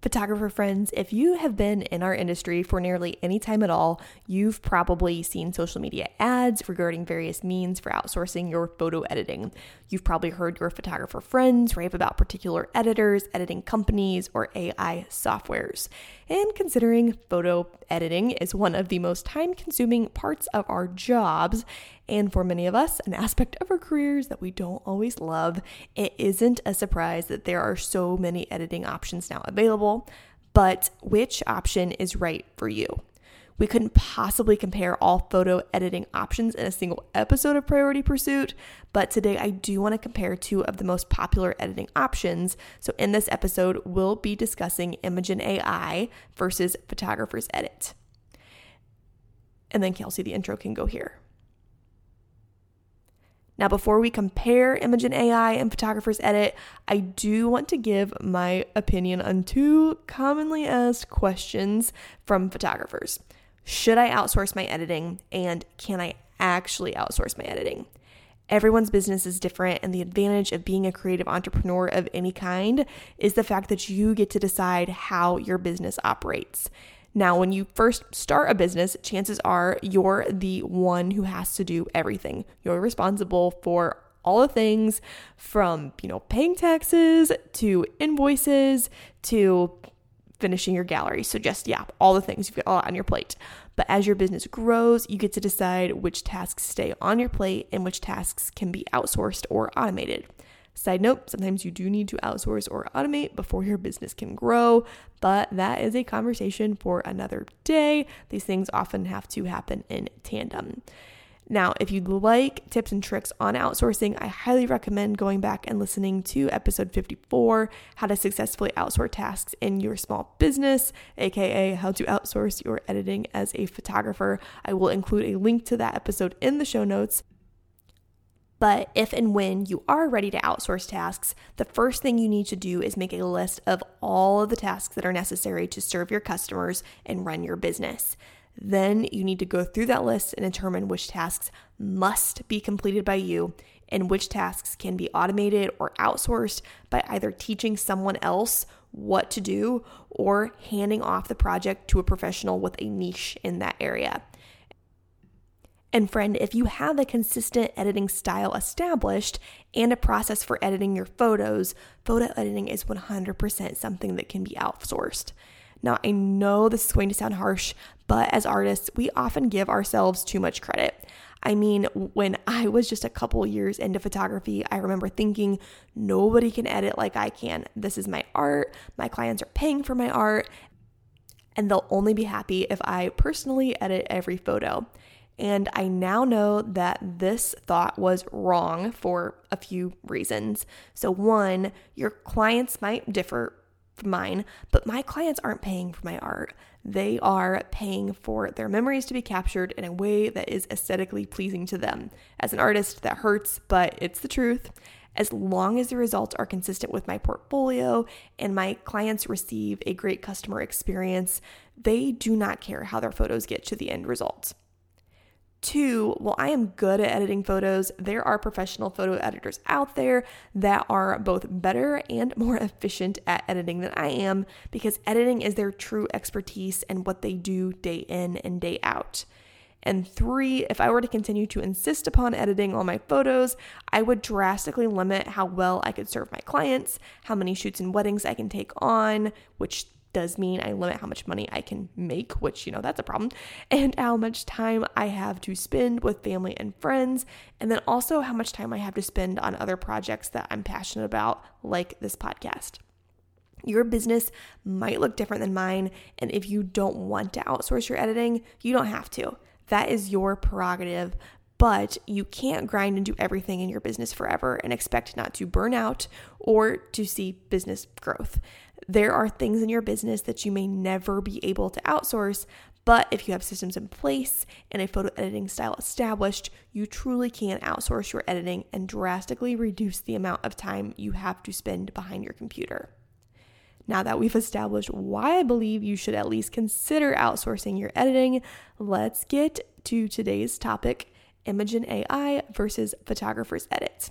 Photographer friends, if you have been in our industry for nearly any time at all, you've probably seen social media ads regarding various means for outsourcing your photo editing. You've probably heard your photographer friends rave about particular editors, editing companies, or AI softwares. And considering photo editing is one of the most time consuming parts of our jobs, and for many of us, an aspect of our careers that we don't always love, it isn't a surprise that there are so many editing options now available. But which option is right for you? We couldn't possibly compare all photo editing options in a single episode of Priority Pursuit, but today I do want to compare two of the most popular editing options. So, in this episode, we'll be discussing Imagen AI versus Photographer's Edit. And then Kelsey, the intro can go here. Now, before we compare Imagen AI and Photographer's Edit, I do want to give my opinion on two commonly asked questions from photographers. Should I outsource my editing? And can I actually outsource my editing? Everyone's business is different, and the advantage of being a creative entrepreneur of any kind is the fact that you get to decide how your business operates. Now, when you first start a business, chances are you're the one who has to do everything. You're responsible for all the things from, you know, paying taxes to invoices to finishing your gallery. So just yeah, all the things you've got a lot on your plate. But as your business grows, you get to decide which tasks stay on your plate and which tasks can be outsourced or automated. Side note, sometimes you do need to outsource or automate before your business can grow, but that is a conversation for another day. These things often have to happen in tandem. Now, if you'd like tips and tricks on outsourcing, I highly recommend going back and listening to episode 54 How to Successfully Outsource Tasks in Your Small Business, aka How to Outsource Your Editing as a Photographer. I will include a link to that episode in the show notes. But if and when you are ready to outsource tasks, the first thing you need to do is make a list of all of the tasks that are necessary to serve your customers and run your business. Then you need to go through that list and determine which tasks must be completed by you and which tasks can be automated or outsourced by either teaching someone else what to do or handing off the project to a professional with a niche in that area. And friend, if you have a consistent editing style established and a process for editing your photos, photo editing is 100% something that can be outsourced. Now, I know this is going to sound harsh, but as artists, we often give ourselves too much credit. I mean, when I was just a couple years into photography, I remember thinking, nobody can edit like I can. This is my art. My clients are paying for my art, and they'll only be happy if I personally edit every photo. And I now know that this thought was wrong for a few reasons. So, one, your clients might differ mine, but my clients aren't paying for my art. They are paying for their memories to be captured in a way that is aesthetically pleasing to them. As an artist, that hurts, but it's the truth. As long as the results are consistent with my portfolio and my clients receive a great customer experience, they do not care how their photos get to the end result. Two, while I am good at editing photos, there are professional photo editors out there that are both better and more efficient at editing than I am because editing is their true expertise and what they do day in and day out. And three, if I were to continue to insist upon editing all my photos, I would drastically limit how well I could serve my clients, how many shoots and weddings I can take on, which does mean I limit how much money I can make, which, you know, that's a problem, and how much time I have to spend with family and friends, and then also how much time I have to spend on other projects that I'm passionate about, like this podcast. Your business might look different than mine, and if you don't want to outsource your editing, you don't have to. That is your prerogative, but you can't grind and do everything in your business forever and expect not to burn out or to see business growth. There are things in your business that you may never be able to outsource, but if you have systems in place and a photo editing style established, you truly can outsource your editing and drastically reduce the amount of time you have to spend behind your computer. Now that we've established why I believe you should at least consider outsourcing your editing, let's get to today's topic Imagen AI versus Photographer's Edit.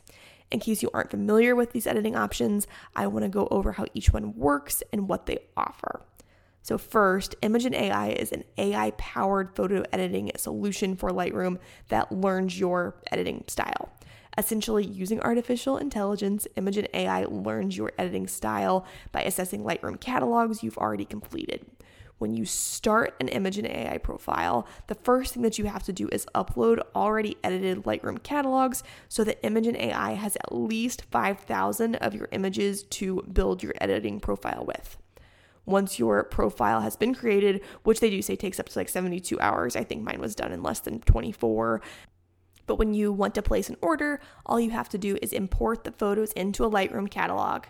In case you aren't familiar with these editing options, I want to go over how each one works and what they offer. So, first, Imagen AI is an AI powered photo editing solution for Lightroom that learns your editing style. Essentially, using artificial intelligence, Imagen AI learns your editing style by assessing Lightroom catalogs you've already completed. When you start an Imagen AI profile, the first thing that you have to do is upload already edited Lightroom catalogs so that Imagen AI has at least 5,000 of your images to build your editing profile with once your profile has been created, which they do say takes up to like 72 hours. I think mine was done in less than 24. But when you want to place an order, all you have to do is import the photos into a Lightroom catalog,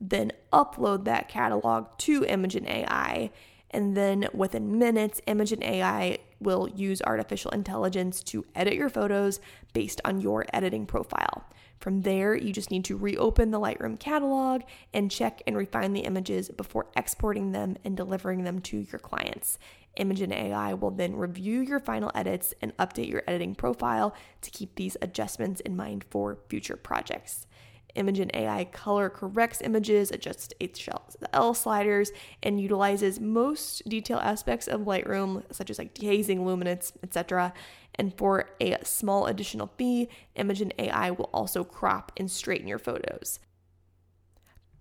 then upload that catalog to Imagen AI. And then within minutes, Imagen AI will use artificial intelligence to edit your photos based on your editing profile. From there, you just need to reopen the Lightroom catalog and check and refine the images before exporting them and delivering them to your clients. Imagen AI will then review your final edits and update your editing profile to keep these adjustments in mind for future projects. Imagen AI color corrects images, adjusts HSL sliders, and utilizes most detail aspects of Lightroom, such as like dehazing, luminance, etc. And for a small additional fee, Imagen AI will also crop and straighten your photos.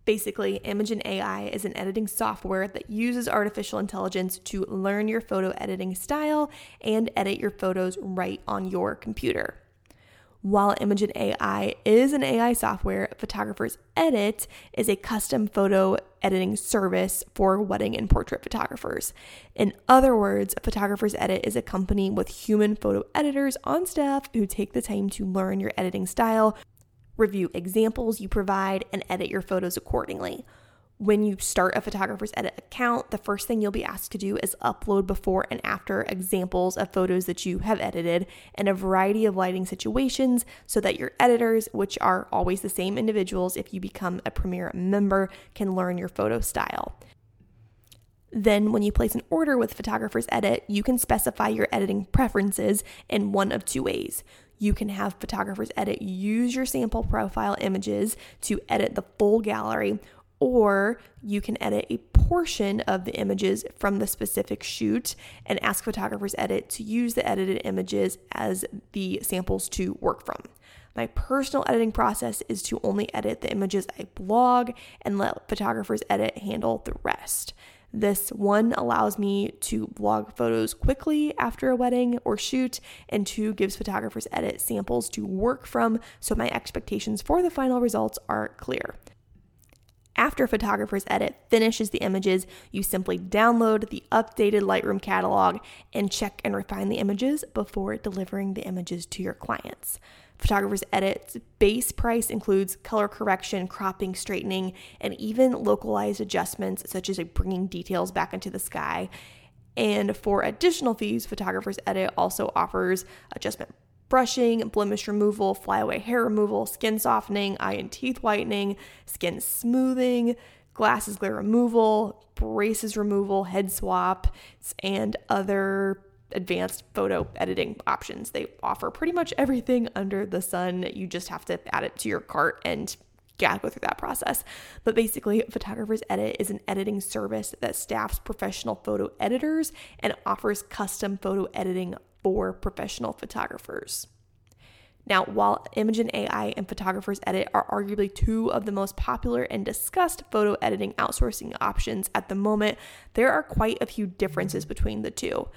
Basically, Imagen AI is an editing software that uses artificial intelligence to learn your photo editing style and edit your photos right on your computer. While Imagen AI is an AI software, Photographers Edit is a custom photo editing service for wedding and portrait photographers. In other words, Photographers Edit is a company with human photo editors on staff who take the time to learn your editing style, review examples you provide, and edit your photos accordingly. When you start a photographer's edit account, the first thing you'll be asked to do is upload before and after examples of photos that you have edited in a variety of lighting situations so that your editors, which are always the same individuals if you become a Premier member, can learn your photo style. Then, when you place an order with Photographer's Edit, you can specify your editing preferences in one of two ways you can have photographers edit use your sample profile images to edit the full gallery or you can edit a portion of the images from the specific shoot and ask photographers edit to use the edited images as the samples to work from my personal editing process is to only edit the images I blog and let photographers edit handle the rest. This one allows me to blog photos quickly after a wedding or shoot, and two gives photographers edit samples to work from so my expectations for the final results are clear. After Photographer's Edit finishes the images, you simply download the updated Lightroom catalog and check and refine the images before delivering the images to your clients. Photographer's Edit's base price includes color correction, cropping, straightening, and even localized adjustments such as like bringing details back into the sky. And for additional fees, Photographer's Edit also offers adjustment brushing, blemish removal, flyaway hair removal, skin softening, eye and teeth whitening, skin smoothing, glasses glare removal, braces removal, head swap, and other advanced photo editing options. They offer pretty much everything under the sun. You just have to add it to your cart and yeah, go through that process. But basically, Photographers Edit is an editing service that staffs professional photo editors and offers custom photo editing for professional photographers. Now, while Imagen AI and Photographers Edit are arguably two of the most popular and discussed photo editing outsourcing options at the moment, there are quite a few differences between the two.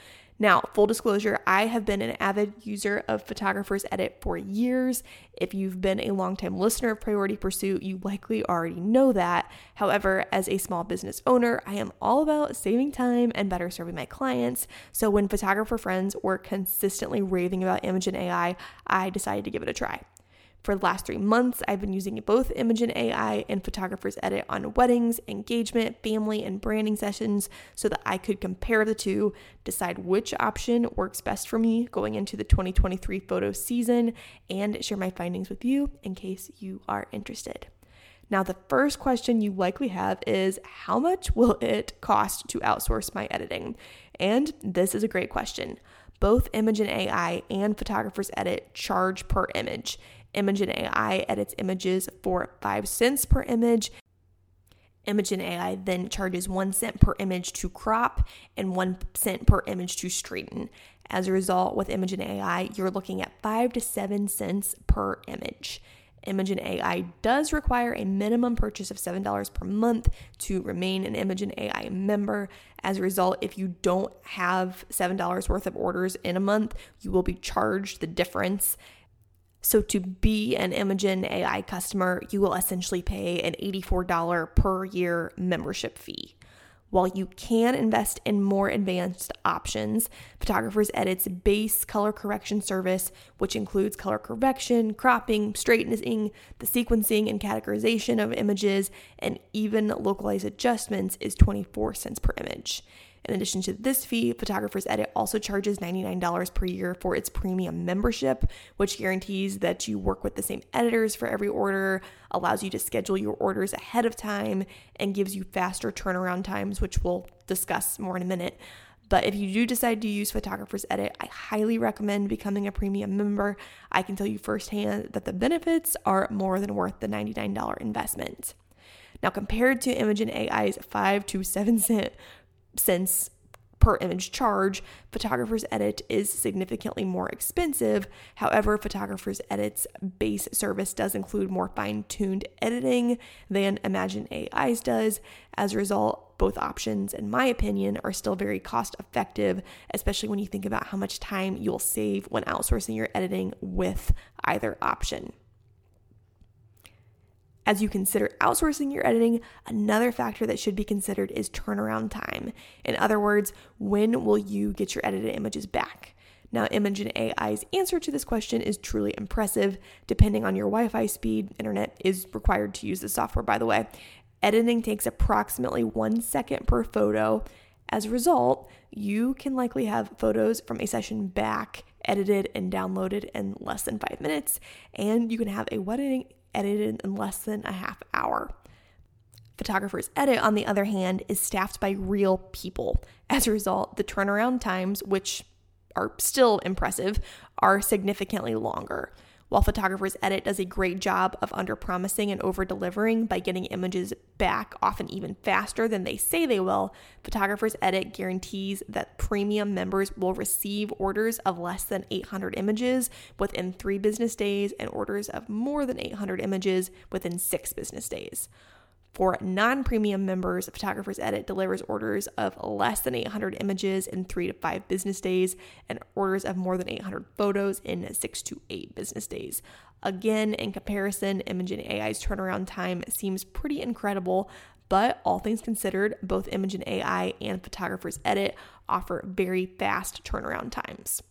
Now, full disclosure, I have been an avid user of Photographer's Edit for years. If you've been a longtime listener of Priority Pursuit, you likely already know that. However, as a small business owner, I am all about saving time and better serving my clients. So when photographer friends were consistently raving about Imagen AI, I decided to give it a try. For the last three months, I've been using both Imagen AI and Photographer's Edit on weddings, engagement, family, and branding sessions so that I could compare the two, decide which option works best for me going into the 2023 photo season, and share my findings with you in case you are interested. Now, the first question you likely have is how much will it cost to outsource my editing? And this is a great question. Both Imagen AI and Photographer's Edit charge per image. Imagen AI edits images for 5 cents per image. Imagen AI then charges 1 cent per image to crop and 1 cent per image to straighten. As a result, with Imagen AI, you're looking at 5 to 7 cents per image. Imagen AI does require a minimum purchase of $7 per month to remain an Imagen AI member. As a result, if you don't have $7 worth of orders in a month, you will be charged the difference. So, to be an Imagen AI customer, you will essentially pay an $84 per year membership fee. While you can invest in more advanced options, Photographers Edit's base color correction service, which includes color correction, cropping, straightening, the sequencing and categorization of images, and even localized adjustments, is 24 cents per image. In addition to this fee, Photographer's Edit also charges $99 per year for its premium membership, which guarantees that you work with the same editors for every order, allows you to schedule your orders ahead of time, and gives you faster turnaround times, which we'll discuss more in a minute. But if you do decide to use Photographer's Edit, I highly recommend becoming a premium member. I can tell you firsthand that the benefits are more than worth the $99 investment. Now, compared to Imagen AI's 5 to 7 cent since per image charge, Photographer's Edit is significantly more expensive. However, Photographer's Edit's base service does include more fine tuned editing than Imagen AI's does. As a result, both options, in my opinion, are still very cost effective, especially when you think about how much time you'll save when outsourcing your editing with either option. As you consider outsourcing your editing, another factor that should be considered is turnaround time. In other words, when will you get your edited images back? Now, Imagen AI's answer to this question is truly impressive. Depending on your Wi Fi speed, internet is required to use the software, by the way. Editing takes approximately one second per photo. As a result, you can likely have photos from a session back edited and downloaded in less than five minutes, and you can have a wedding edited in less than a half hour. Photographer's Edit, on the other hand, is staffed by real people. As a result, the turnaround times, which are still impressive, are significantly longer. While Photographer's Edit does a great job of under promising and over delivering by getting images back often even faster than they say they will, Photographer's Edit guarantees that premium members will receive orders of less than 800 images within three business days and orders of more than 800 images within six business days. For non premium members, Photographer's Edit delivers orders of less than 800 images in three to five business days and orders of more than 800 photos in six to eight business days. Again, in comparison, Imagen AI's turnaround time seems pretty incredible, but all things considered, both Imagen AI and Photographer's Edit offer very fast turnaround times.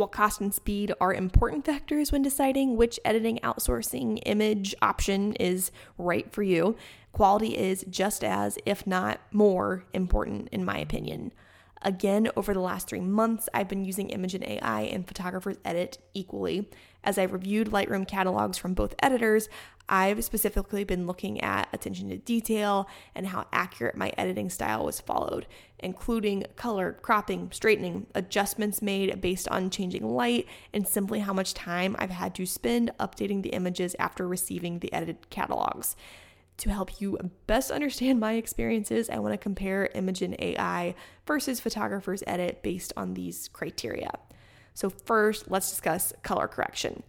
While cost and speed are important factors when deciding which editing outsourcing image option is right for you, quality is just as, if not more, important in my opinion. Again, over the last three months, I've been using Imagen AI and Photographer's Edit equally. As I've reviewed Lightroom catalogs from both editors, I've specifically been looking at attention to detail and how accurate my editing style was followed, including color, cropping, straightening, adjustments made based on changing light, and simply how much time I've had to spend updating the images after receiving the edited catalogs to help you best understand my experiences, I want to compare Imagen AI versus Photographer's Edit based on these criteria. So, first, let's discuss color correction.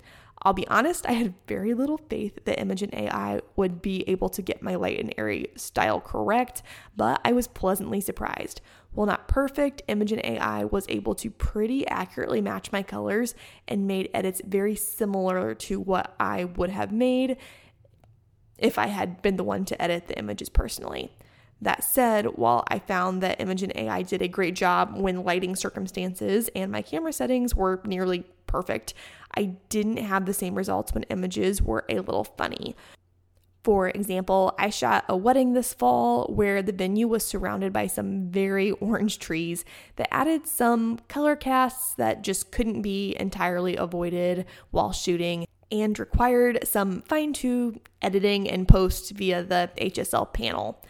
I'll be honest, I had very little faith that Imagen AI would be able to get my light and airy style correct, but I was pleasantly surprised. While not perfect, Imagen AI was able to pretty accurately match my colors and made edits very similar to what I would have made if I had been the one to edit the images personally. That said, while I found that Imagen AI did a great job when lighting circumstances and my camera settings were nearly perfect, I didn't have the same results when images were a little funny. For example, I shot a wedding this fall where the venue was surrounded by some very orange trees that added some color casts that just couldn't be entirely avoided while shooting and required some fine tune editing and post via the HSL panel.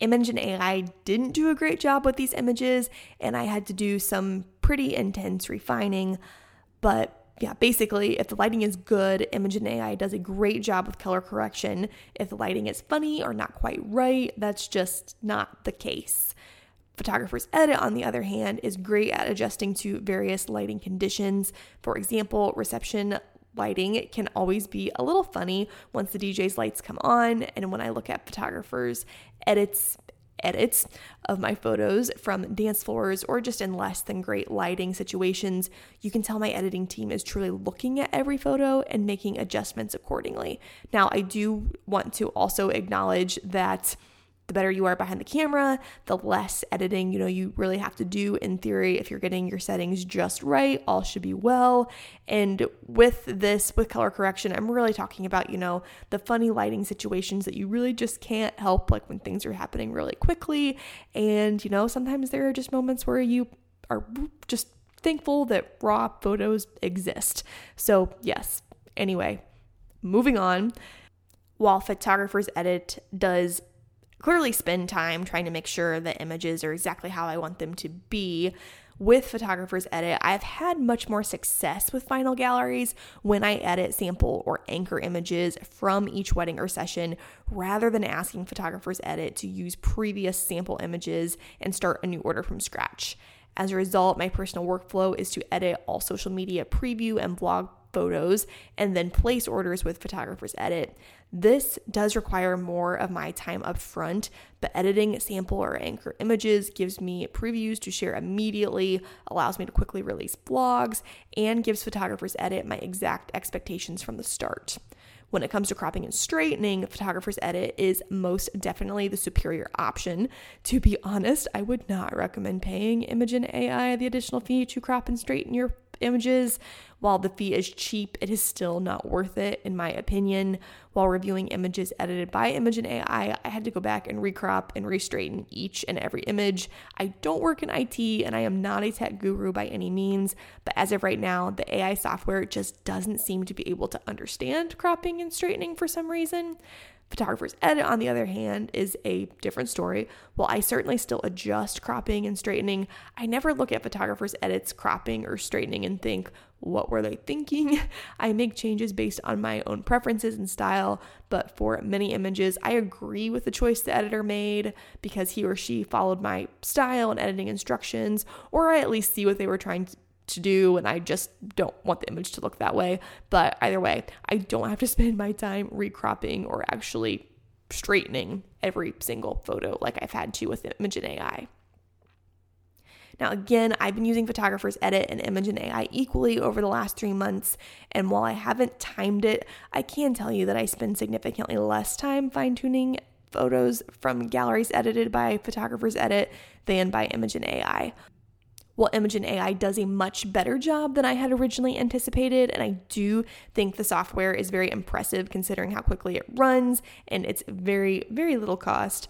Imagen AI didn't do a great job with these images, and I had to do some pretty intense refining. But yeah, basically, if the lighting is good, Imagen AI does a great job with color correction. If the lighting is funny or not quite right, that's just not the case. Photographer's Edit, on the other hand, is great at adjusting to various lighting conditions. For example, reception lighting can always be a little funny once the DJ's lights come on. And when I look at Photographer's Edit's edits of my photos from dance floors or just in less than great lighting situations, you can tell my editing team is truly looking at every photo and making adjustments accordingly. Now, I do want to also acknowledge that the better you are behind the camera, the less editing, you know, you really have to do in theory if you're getting your settings just right, all should be well. And with this with color correction, I'm really talking about, you know, the funny lighting situations that you really just can't help like when things are happening really quickly and, you know, sometimes there are just moments where you are just thankful that raw photos exist. So, yes. Anyway, moving on. While Photographer's Edit does clearly spend time trying to make sure the images are exactly how I want them to be. With Photographer's Edit, I've had much more success with final galleries when I edit sample or anchor images from each wedding or session rather than asking Photographer's Edit to use previous sample images and start a new order from scratch. As a result, my personal workflow is to edit all social media preview and vlog photos and then place orders with Photographer's Edit. This does require more of my time up front, but editing sample or anchor images gives me previews to share immediately, allows me to quickly release blogs, and gives Photographer's Edit my exact expectations from the start. When it comes to cropping and straightening, Photographer's Edit is most definitely the superior option. To be honest, I would not recommend paying Imagen AI the additional fee to crop and straighten your images. While the fee is cheap, it is still not worth it, in my opinion. While reviewing images edited by Imagen AI, I had to go back and recrop and restraighten each and every image. I don't work in IT and I am not a tech guru by any means, but as of right now, the AI software just doesn't seem to be able to understand cropping and straightening for some reason. Photographer's Edit, on the other hand, is a different story. While I certainly still adjust cropping and straightening, I never look at Photographer's Edit's cropping or straightening and think, what were they thinking? I make changes based on my own preferences and style, but for many images, I agree with the choice the editor made because he or she followed my style and editing instructions, or I at least see what they were trying to do and I just don't want the image to look that way. But either way, I don't have to spend my time recropping or actually straightening every single photo like I've had to with Imagen AI. Now, again, I've been using Photographer's Edit and Imagen AI equally over the last three months, and while I haven't timed it, I can tell you that I spend significantly less time fine tuning photos from galleries edited by Photographer's Edit than by Imagen AI. Well, Imagen AI does a much better job than I had originally anticipated, and I do think the software is very impressive considering how quickly it runs and it's very, very little cost.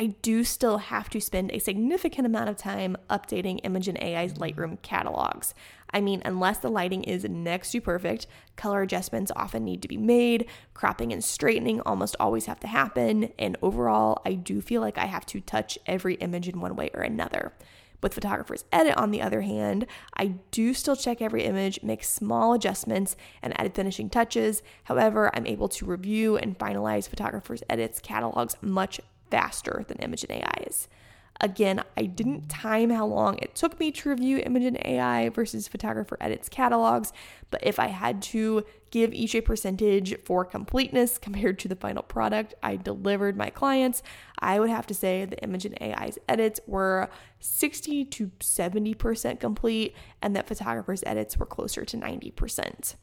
I do still have to spend a significant amount of time updating Imagen AI's Lightroom catalogs. I mean, unless the lighting is next to perfect, color adjustments often need to be made, cropping and straightening almost always have to happen, and overall, I do feel like I have to touch every image in one way or another. With Photographer's Edit, on the other hand, I do still check every image, make small adjustments, and add finishing touches. However, I'm able to review and finalize Photographer's Edit's catalogs much faster than Imagen AI is. Again, I didn't time how long it took me to review Imagen AI versus Photographer Edit's catalogs, but if I had to give each a percentage for completeness compared to the final product I delivered my clients, I would have to say the Imagen AI's edits were 60 to 70% complete and that Photographer's edits were closer to 90%.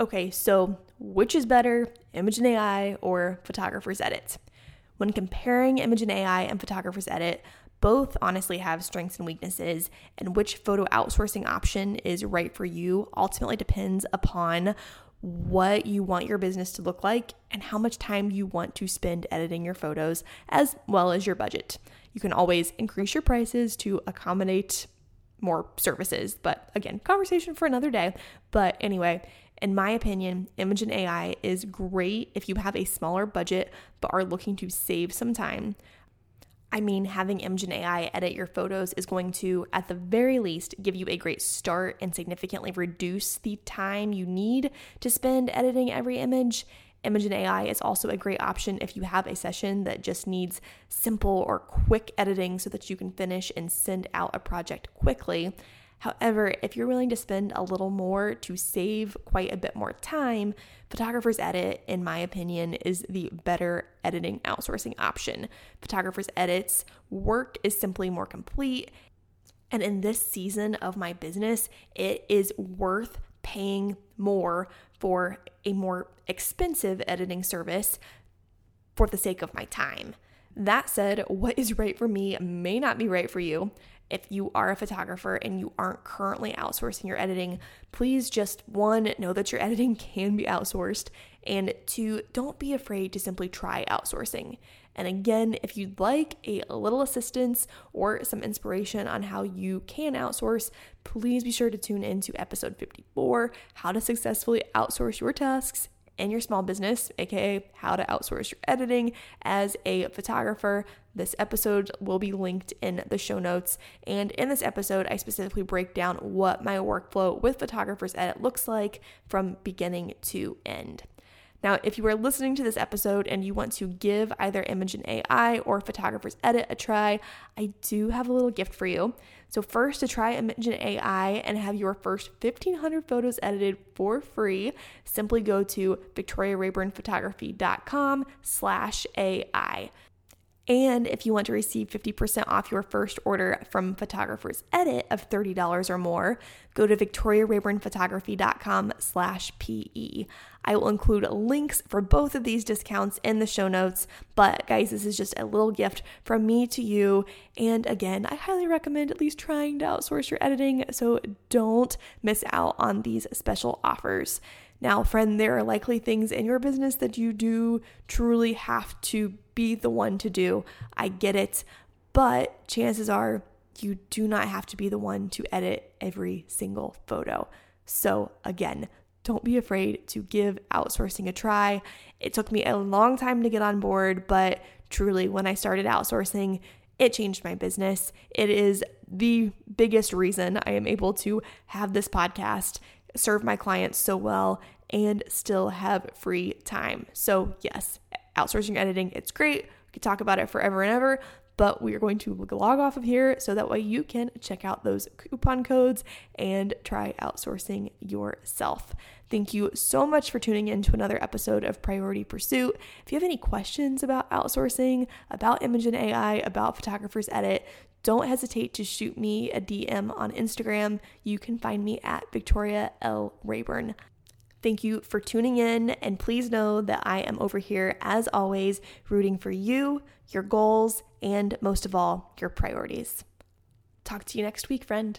Okay, so which is better, Imagen AI or Photographer's Edit? When comparing Imagen AI and Photographer's Edit, both honestly have strengths and weaknesses, and which photo outsourcing option is right for you ultimately depends upon what you want your business to look like and how much time you want to spend editing your photos, as well as your budget. You can always increase your prices to accommodate more services, but again, conversation for another day. But anyway, in my opinion, Imagen AI is great if you have a smaller budget but are looking to save some time. I mean, having Imagen AI edit your photos is going to, at the very least, give you a great start and significantly reduce the time you need to spend editing every image. Imagen AI is also a great option if you have a session that just needs simple or quick editing so that you can finish and send out a project quickly. However, if you're willing to spend a little more to save quite a bit more time, Photographer's Edit, in my opinion, is the better editing outsourcing option. Photographer's Edit's work is simply more complete. And in this season of my business, it is worth paying more for a more expensive editing service for the sake of my time. That said, what is right for me may not be right for you. If you are a photographer and you aren't currently outsourcing your editing, please just one, know that your editing can be outsourced, and two, don't be afraid to simply try outsourcing. And again, if you'd like a little assistance or some inspiration on how you can outsource, please be sure to tune in to episode 54 How to Successfully Outsource Your Tasks in your small business, aka how to outsource your editing as a photographer. This episode will be linked in the show notes. And in this episode, I specifically break down what my workflow with Photographer's Edit looks like from beginning to end. Now, if you are listening to this episode and you want to give either Imagen AI or Photographer's Edit a try, I do have a little gift for you. So first, to try Imagen AI and have your first 1,500 photos edited for free, simply go to victoriarayburnphotography.com slash AI. And if you want to receive 50% off your first order from Photographer's Edit of $30 or more, go to victoriarayburnphotography.com slash PE. I will include links for both of these discounts in the show notes. But guys, this is just a little gift from me to you. And again, I highly recommend at least trying to outsource your editing, so don't miss out on these special offers. Now, friend, there are likely things in your business that you do truly have to be the one to do. I get it, but chances are you do not have to be the one to edit every single photo. So, again, don't be afraid to give outsourcing a try. It took me a long time to get on board, but truly, when I started outsourcing, it changed my business. It is the biggest reason I am able to have this podcast, serve my clients so well, and still have free time. So, yes, outsourcing editing, it's great. We could talk about it forever and ever, but we are going to log off of here so that way you can check out those coupon codes and try outsourcing yourself. Thank you so much for tuning in to another episode of Priority Pursuit. If you have any questions about outsourcing, about Imagen AI, about Photographer's Edit, don't hesitate to shoot me a DM on Instagram. You can find me at Victoria L. Rayburn. Thank you for tuning in, and please know that I am over here, as always, rooting for you, your goals, and most of all, your priorities. Talk to you next week, friend.